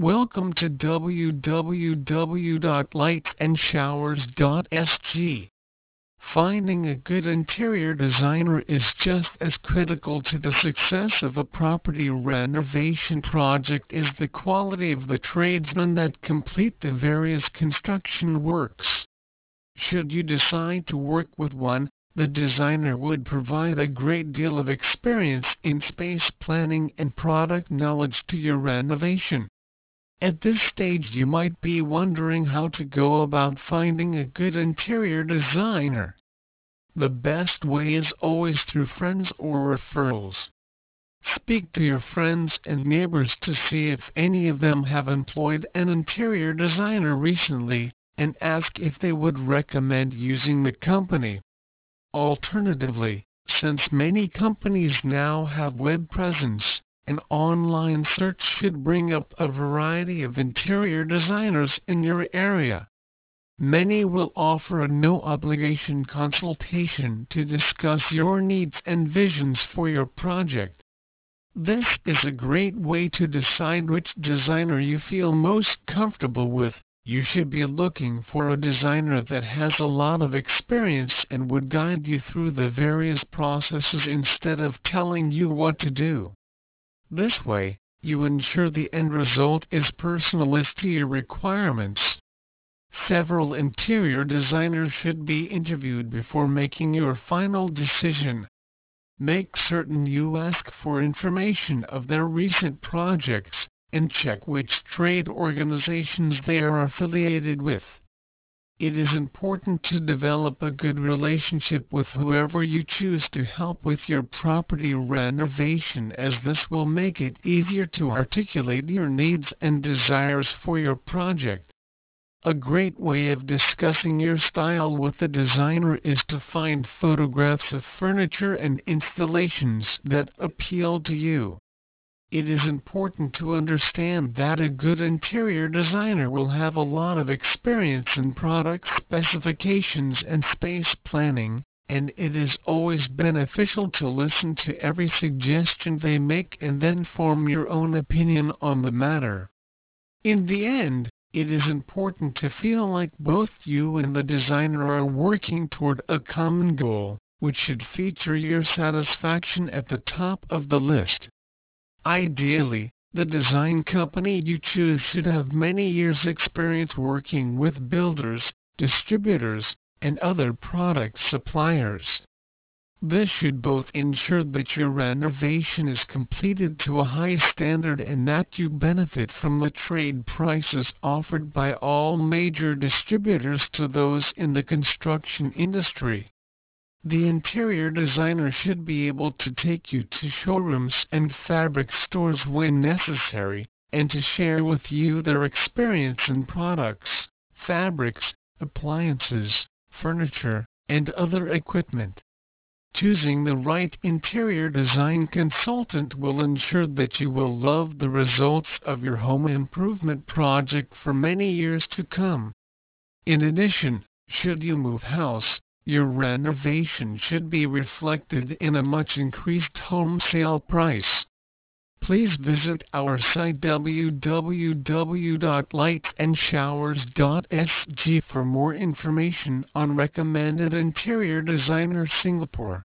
Welcome to www.lightsandshowers.sg. Finding a good interior designer is just as critical to the success of a property renovation project as the quality of the tradesmen that complete the various construction works. Should you decide to work with one, the designer would provide a great deal of experience in space planning and product knowledge to your renovation. At this stage you might be wondering how to go about finding a good interior designer. The best way is always through friends or referrals. Speak to your friends and neighbors to see if any of them have employed an interior designer recently, and ask if they would recommend using the company. Alternatively, since many companies now have web presence, an online search should bring up a variety of interior designers in your area. Many will offer a no-obligation consultation to discuss your needs and visions for your project. This is a great way to decide which designer you feel most comfortable with. You should be looking for a designer that has a lot of experience and would guide you through the various processes instead of telling you what to do. This way, you ensure the end result is personalized to your requirements. Several interior designers should be interviewed before making your final decision. Make certain you ask for information of their recent projects, and check which trade organizations they are affiliated with. It is important to develop a good relationship with whoever you choose to help with your property renovation as this will make it easier to articulate your needs and desires for your project. A great way of discussing your style with the designer is to find photographs of furniture and installations that appeal to you. It is important to understand that a good interior designer will have a lot of experience in product specifications and space planning, and it is always beneficial to listen to every suggestion they make and then form your own opinion on the matter. In the end, it is important to feel like both you and the designer are working toward a common goal, which should feature your satisfaction at the top of the list. Ideally, the design company you choose should have many years experience working with builders, distributors, and other product suppliers. This should both ensure that your renovation is completed to a high standard and that you benefit from the trade prices offered by all major distributors to those in the construction industry. The interior designer should be able to take you to showrooms and fabric stores when necessary, and to share with you their experience in products, fabrics, appliances, furniture, and other equipment. Choosing the right interior design consultant will ensure that you will love the results of your home improvement project for many years to come. In addition, should you move house, your renovation should be reflected in a much increased home sale price. Please visit our site www.lightsandshowers.sg for more information on recommended interior designer Singapore.